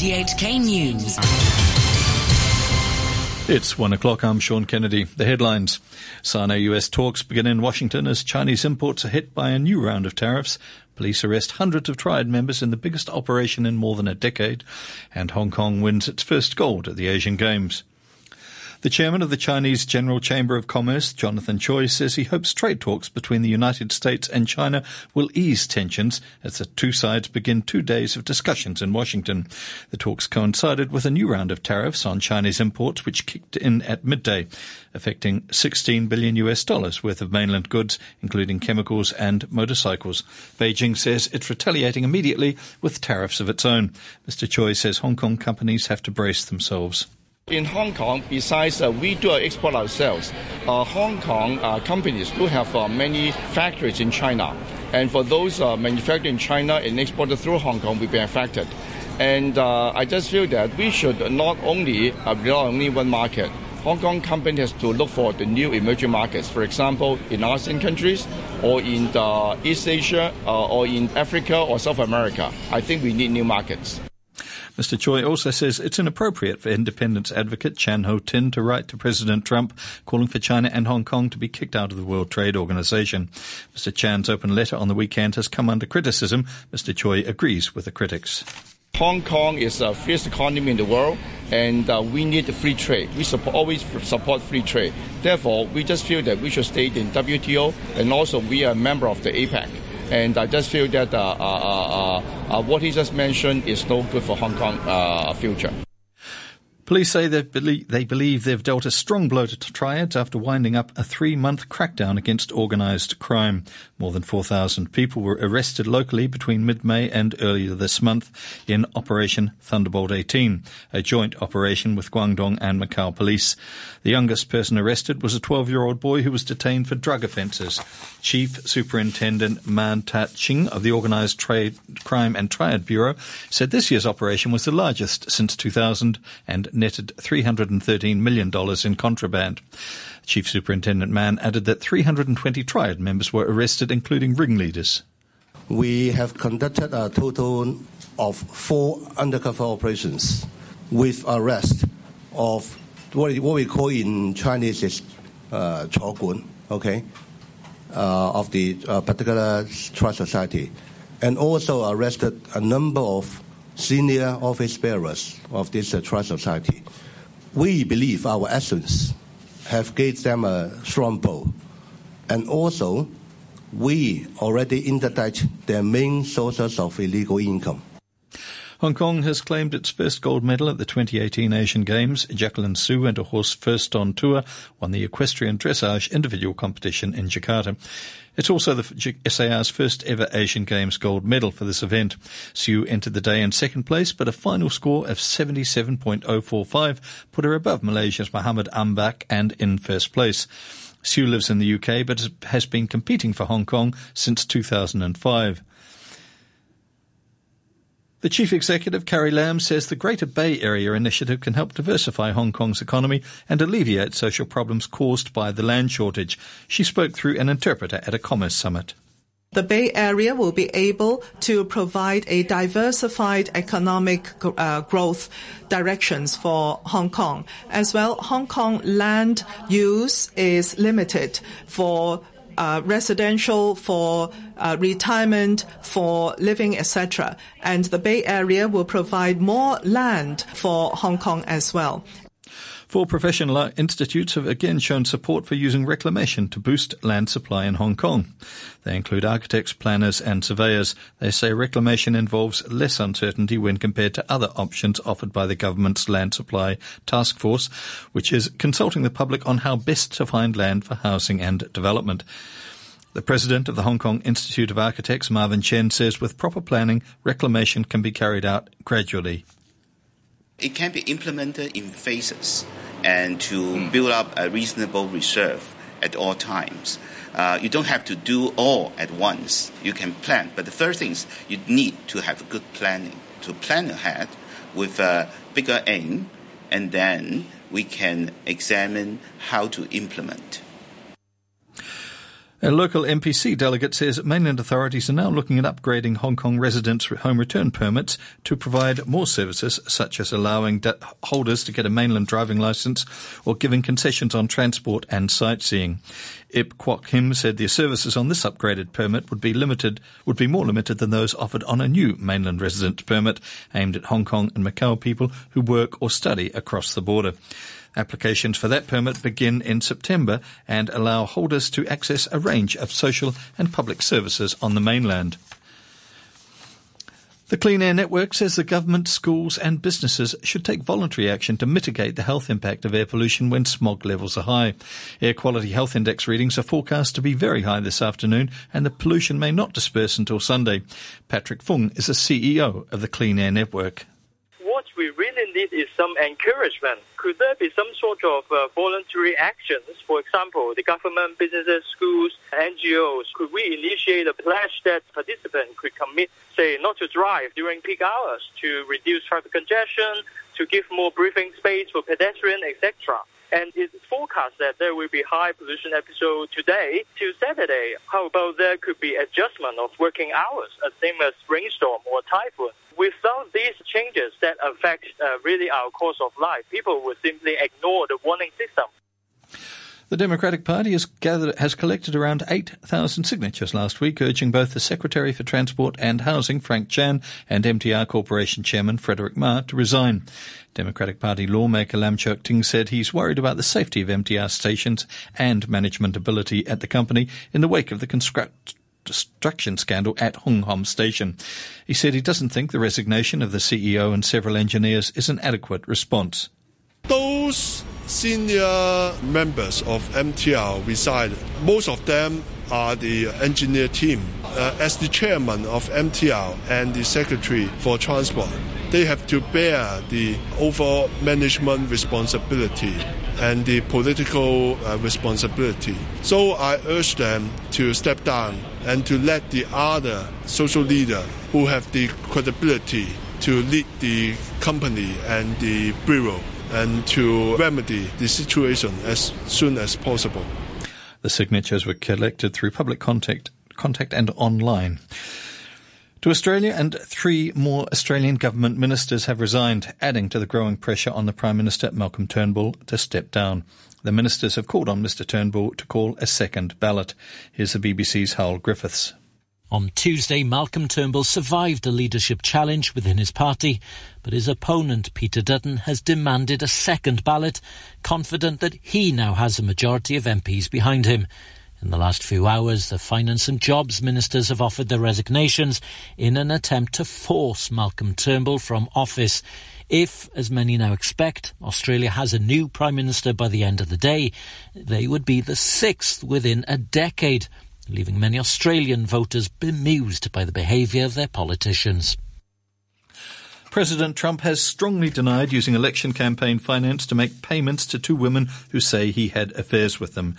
RTHK News. It's one o'clock. I'm Sean Kennedy. The headlines. Sino US talks begin in Washington as Chinese imports are hit by a new round of tariffs. Police arrest hundreds of triad members in the biggest operation in more than a decade. And Hong Kong wins its first gold at the Asian Games. The chairman of the Chinese General Chamber of Commerce, Jonathan Choi, says he hopes trade talks between the United States and China will ease tensions as the two sides begin two days of discussions in Washington. The talks coincided with a new round of tariffs on Chinese imports, which kicked in at midday, affecting 16 billion US dollars worth of mainland goods, including chemicals and motorcycles. Beijing says it's retaliating immediately with tariffs of its own. Mr. Choi says Hong Kong companies have to brace themselves. In Hong Kong, besides uh, we do export ourselves, uh, Hong Kong uh, companies do have uh, many factories in China. And for those uh, manufactured in China and exported through Hong Kong, will be affected. And uh, I just feel that we should not only rely on only one market. Hong Kong company has to look for the new emerging markets. For example, in ASEAN countries, or in East Asia, or in Africa or South America. I think we need new markets. Mr. Choi also says it's inappropriate for independence advocate Chan Ho Tin to write to President Trump calling for China and Hong Kong to be kicked out of the World Trade Organization. Mr. Chan's open letter on the weekend has come under criticism. Mr. Choi agrees with the critics. Hong Kong is the fiercest economy in the world, and uh, we need free trade. We support, always support free trade. Therefore, we just feel that we should stay in WTO, and also we are a member of the APEC. And I just feel that uh, uh, uh, what he just mentioned is no good for Hong Kong future. Police say believe, they believe they've dealt a strong blow to triads after winding up a three-month crackdown against organised crime. More than 4,000 people were arrested locally between mid-May and earlier this month in Operation Thunderbolt 18, a joint operation with Guangdong and Macau police. The youngest person arrested was a 12-year-old boy who was detained for drug offences. Chief Superintendent Man Tat Ching of the Organised Trade Crime and Triad Bureau said this year's operation was the largest since 2000 and netted $313 million in contraband. Chief Superintendent Mann added that 320 triad members were arrested, including ringleaders. We have conducted a total of four undercover operations with arrest of what, we call in Chinese is uh, okay, uh, of the uh, particular trust society, and also arrested a number of senior office bearers of this uh, trust society. We believe our actions have gave them a strong blow, and also we already interdict their main sources of illegal income. Hong Kong has claimed its first gold medal at the 2018 Asian Games. Jacqueline Siu and a horse first on tour won the equestrian dressage individual competition in Jakarta. It's also the SAR's first ever Asian Games gold medal for this event. Siu entered the day in second place, but a final score of 77.045 put her above Malaysia's Muhammad Ambak and in first place. Siu lives in the UK but has been competing for Hong Kong since 2005. The chief executive, Carrie Lam, says the Greater Bay Area initiative can help diversify Hong Kong's economy and alleviate social problems caused by the land shortage. She spoke through an interpreter at a commerce summit. The Bay Area will be able to provide a diversified economic uh, growth directions for Hong Kong. As well, Hong Kong land use is limited for uh, residential, for uh, retirement, for living, etc. And the Bay Area will provide more land for Hong Kong as well. Four professional institutes have again shown support for using reclamation to boost land supply in Hong Kong. They include architects, planners and surveyors. They say reclamation involves less uncertainty when compared to other options offered by the government's land supply task force, which is consulting the public on how best to find land for housing and development. The president of the Hong Kong Institute of Architects, Marvin Chen, says with proper planning, reclamation can be carried out gradually. It can be implemented in phases and to mm. build up a reasonable reserve at all times. Uh, you don't have to do all at once. You can plan. But the first thing is you need to have good planning, to plan ahead with a bigger aim, and then we can examine how to implement. A local NPC delegate says mainland authorities are now looking at upgrading Hong Kong residents' home return permits to provide more services, such as allowing de- holders to get a mainland driving license or giving concessions on transport and sightseeing. Ip Kwok Him said the services on this upgraded permit would be limited, would be more limited than those offered on a new mainland resident permit aimed at Hong Kong and Macau people who work or study across the border. Applications for that permit begin in September and allow holders to access a range of social and public services on the mainland. The Clean Air Network says the government, schools and businesses should take voluntary action to mitigate the health impact of air pollution when smog levels are high. Air quality health index readings are forecast to be very high this afternoon and the pollution may not disperse until Sunday. Patrick Fung is the CEO of the Clean Air Network need is some encouragement. Could there be some sort of uh, voluntary actions? For example, the government, businesses, schools, NGOs, could we initiate a pledge that participants could commit, say, not to drive during peak hours to reduce traffic congestion, to give more breathing space for pedestrians, etc.? And it's forecast that there will be high pollution episode today to Saturday. How about there could be adjustment of working hours, as same as rainstorm or typhoon? Without these changes that affect uh, really our course of life, people will simply ignore the warning system. The Democratic Party has gathered has collected around 8,000 signatures last week, urging both the Secretary for Transport and Housing, Frank Chan, and MTR Corporation Chairman Frederick Ma to resign. Democratic Party lawmaker Lam Cheuk Ting said he's worried about the safety of MTR stations and management ability at the company in the wake of the construct destruction scandal at Hung Hom Station. He said he doesn't think the resignation of the CEO and several engineers is an adequate response. Those senior members of MTR reside. Most of them are the engineer team. Uh, as the chairman of MTR and the secretary for transport, they have to bear the overall management responsibility and the political uh, responsibility. So I urge them to step down and to let the other social leader who have the credibility to lead the company and the bureau and to remedy the situation as soon as possible. The signatures were collected through public contact, contact and online. To Australia, and three more Australian government ministers have resigned, adding to the growing pressure on the Prime Minister Malcolm Turnbull to step down. The ministers have called on Mr Turnbull to call a second ballot. Here's the BBC's Hywel Griffiths. On Tuesday, Malcolm Turnbull survived a leadership challenge within his party, but his opponent, Peter Dutton, has demanded a second ballot, confident that he now has a majority of MPs behind him. In the last few hours, the Finance and Jobs ministers have offered their resignations in an attempt to force Malcolm Turnbull from office. If, as many now expect, Australia has a new Prime Minister by the end of the day, they would be the sixth within a decade leaving many Australian voters bemused by the behaviour of their politicians. President Trump has strongly denied using election campaign finance to make payments to two women who say he had affairs with them.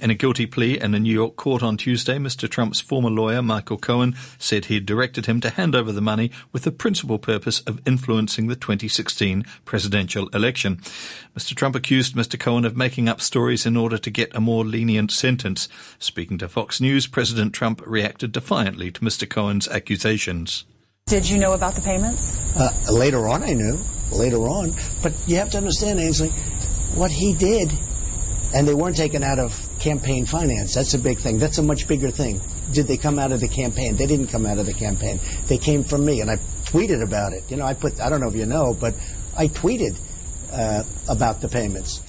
In a guilty plea in a New York court on Tuesday, Mr. Trump's former lawyer, Michael Cohen, said he had directed him to hand over the money with the principal purpose of influencing the 2016 presidential election. Mr. Trump accused Mr. Cohen of making up stories in order to get a more lenient sentence. Speaking to Fox News, President Trump reacted defiantly to Mr. Cohen's accusations. Did you know about the payments? Uh, later on, I knew. Later on. But you have to understand, Ainsley, what he did and they weren't taken out of campaign finance. That's a big thing. That's a much bigger thing. Did they come out of the campaign? They didn't come out of the campaign. They came from me, and I tweeted about it. You know, I put, I don't know if you know, but I tweeted uh, about the payments.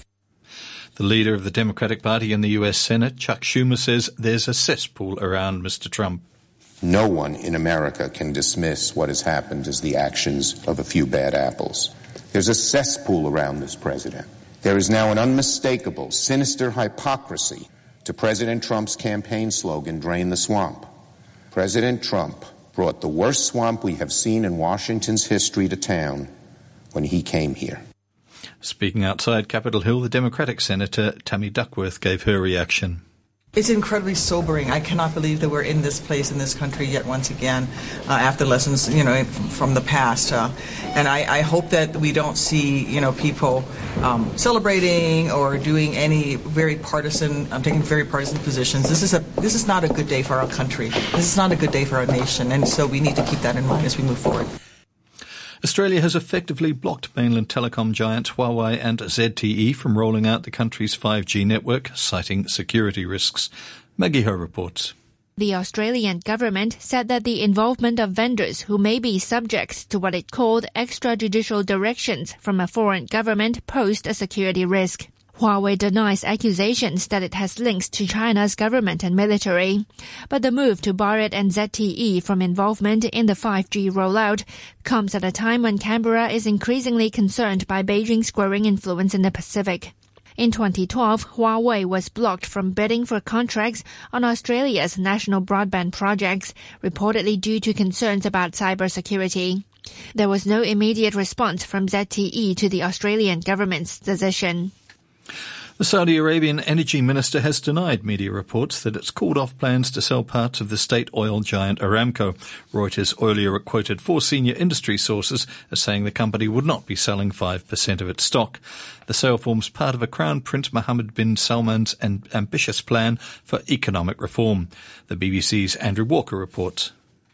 The leader of the Democratic Party in the U.S. Senate, Chuck Schumer, says there's a cesspool around Mr. Trump. No one in America can dismiss what has happened as the actions of a few bad apples. There's a cesspool around this president. There is now an unmistakable, sinister hypocrisy to President Trump's campaign slogan, Drain the Swamp. President Trump brought the worst swamp we have seen in Washington's history to town when he came here. Speaking outside Capitol Hill, the Democratic Senator Tammy Duckworth gave her reaction. It's incredibly sobering. I cannot believe that we're in this place in this country yet once again uh, after lessons, you know, from the past. Uh, and I, I, hope that we don't see, you know, people um, celebrating or doing any very partisan, um, taking very partisan positions. This is a this is not a good day for our country. This is not a good day for our nation, and so we need to keep that in mind as we move forward. Australia has effectively blocked mainland telecom giants Huawei and ZTE from rolling out the country's 5G network, citing security risks. Maggie Ho reports. The Australian government said that the involvement of vendors who may be subject to what it called extrajudicial directions from a foreign government posed a security risk. Huawei denies accusations that it has links to China's government and military. But the move to bar it and ZTE from involvement in the 5G rollout comes at a time when Canberra is increasingly concerned by Beijing's growing influence in the Pacific. In 2012, Huawei was blocked from bidding for contracts on Australia's national broadband projects, reportedly due to concerns about cybersecurity. There was no immediate response from ZTE to the Australian government's decision. The Saudi Arabian energy minister has denied media reports that it's called off plans to sell parts of the state oil giant Aramco. Reuters earlier quoted four senior industry sources as saying the company would not be selling 5% of its stock. The sale forms part of a Crown Prince Mohammed bin Salman's ambitious plan for economic reform. The BBC's Andrew Walker reports.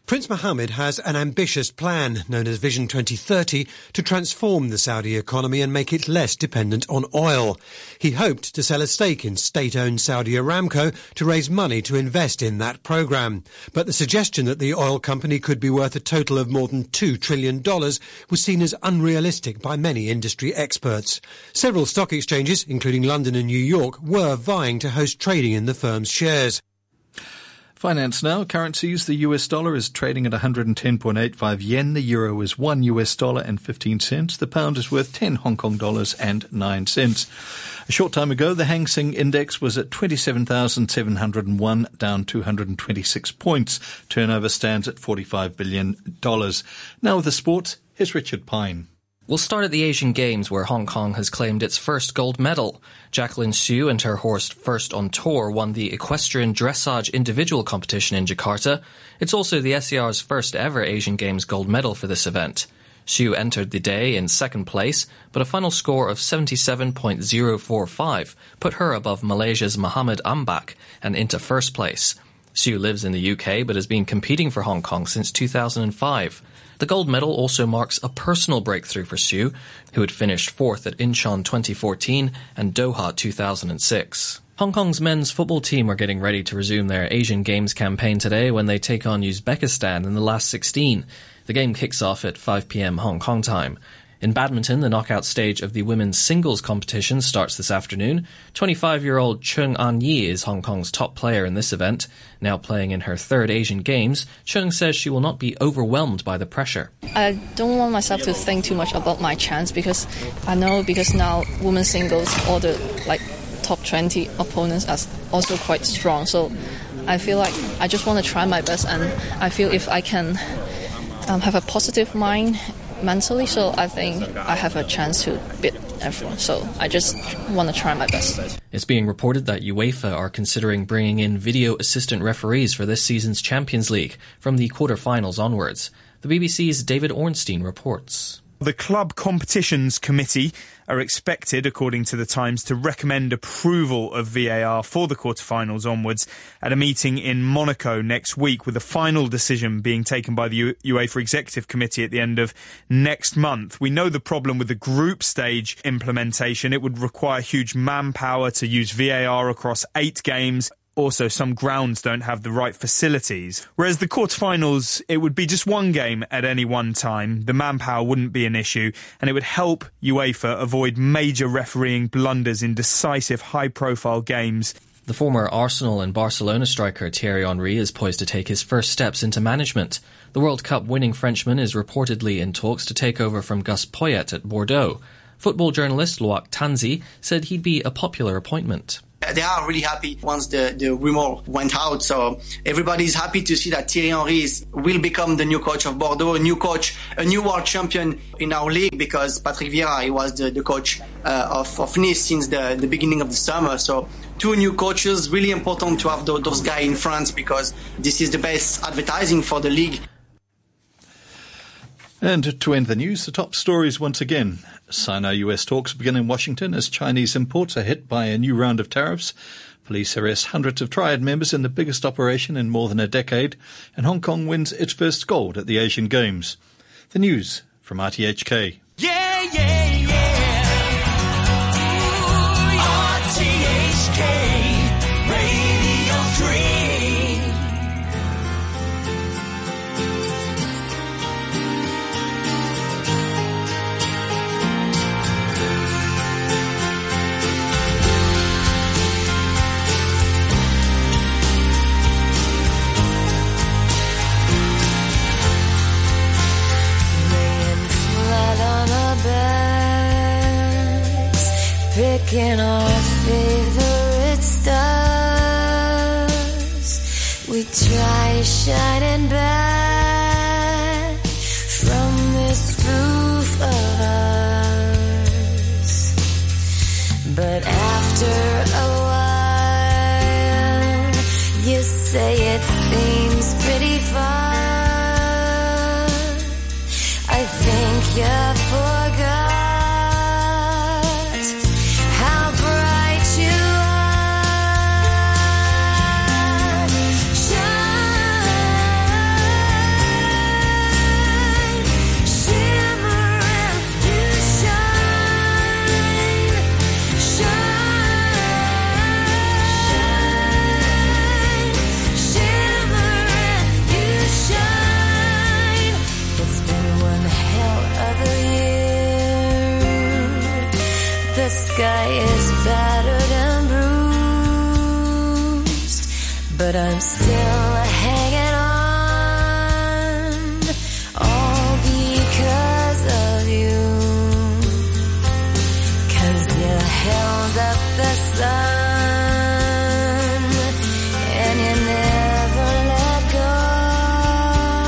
Prince Mohammed has an ambitious plan, known as Vision 2030, to transform the Saudi economy and make it less dependent on oil. He hoped to sell a stake in state-owned Saudi Aramco to raise money to invest in that program. But the suggestion that the oil company could be worth a total of more than $2 trillion was seen as unrealistic by many industry experts. Several stock exchanges, including London and New York, were vying to host trading in the firm's shares. Finance now. Currencies. The US dollar is trading at 110.85 yen. The euro is 1 US dollar and 15 cents. The pound is worth 10 Hong Kong dollars and 9 cents. A short time ago, the Hang Seng Index was at 27,701, down 226 points. Turnover stands at $45 billion. Now with the sports, here's Richard Pine. We'll start at the Asian Games where Hong Kong has claimed its first gold medal. Jacqueline Siu and her horse First on Tour won the equestrian dressage individual competition in Jakarta. It's also the SAR's first ever Asian Games gold medal for this event. Siu entered the day in second place, but a final score of 77.045 put her above Malaysia's Muhammad Ambak and into first place. Siu lives in the UK but has been competing for Hong Kong since 2005. The gold medal also marks a personal breakthrough for Siu, who had finished fourth at Incheon 2014 and Doha 2006. Hong Kong's men's football team are getting ready to resume their Asian Games campaign today when they take on Uzbekistan in the last 16. The game kicks off at 5 p.m. Hong Kong time. In badminton, the knockout stage of the women's singles competition starts this afternoon. 25 year old Cheung Ngan Yi is Hong Kong's top player in this event. Now playing in her third Asian Games, Cheung says she will not be overwhelmed by the pressure. I don't want myself to think too much about my chance because I know because now women's singles, all the like top 20 opponents are also quite strong. So I feel like I just want to try my best and I feel if I can um, have a positive mind mentally, so I think I have a chance to beat everyone. So I just want to try my best. It's being reported that UEFA are considering bringing in video assistant referees for this season's Champions League from the quarterfinals onwards. The BBC's David Ornstein reports. The Club Competitions Committee are expected, according to the Times, to recommend approval of VAR for the quarterfinals onwards at a meeting in Monaco next week, with a final decision being taken by the UEFA Executive Committee at the end of next month. We know the problem with the group stage implementation. It would require huge manpower to use VAR across eight games also some grounds don't have the right facilities. Whereas the quarterfinals, it would be just one game at any one time. The manpower wouldn't be an issue, and it would help UEFA avoid major refereeing blunders in decisive, high profile games. The former Arsenal and Barcelona striker Thierry Henry is poised to take his first steps into management. The World Cup winning Frenchman is reportedly in talks to take over from Gus Poyet at Bordeaux. Football journalist Loic Tanzi said he'd be a popular appointment they are really happy once the, the rumor went out. So everybody's happy to see that Thierry Henry is, will become the new coach of Bordeaux, a new coach, a new world champion in our league because Patrick Vieira he was the, the coach uh, of, of Nice since the, the beginning of the summer. So two new coaches. Really important to have those guys in France because this is the best advertising for the league. And to end the news, the top stories once again. Sino-US talks begin in Washington as Chinese imports are hit by a new round of tariffs. Police arrest hundreds of triad members in the biggest operation in more than a decade, and Hong Kong wins its first gold at the Asian Games. The news from RTHK. Yeah, yeah. Picking our favorite stars. We try shining back from this roof of ours, but after a while, you say it seems pretty far. I think you but I'm still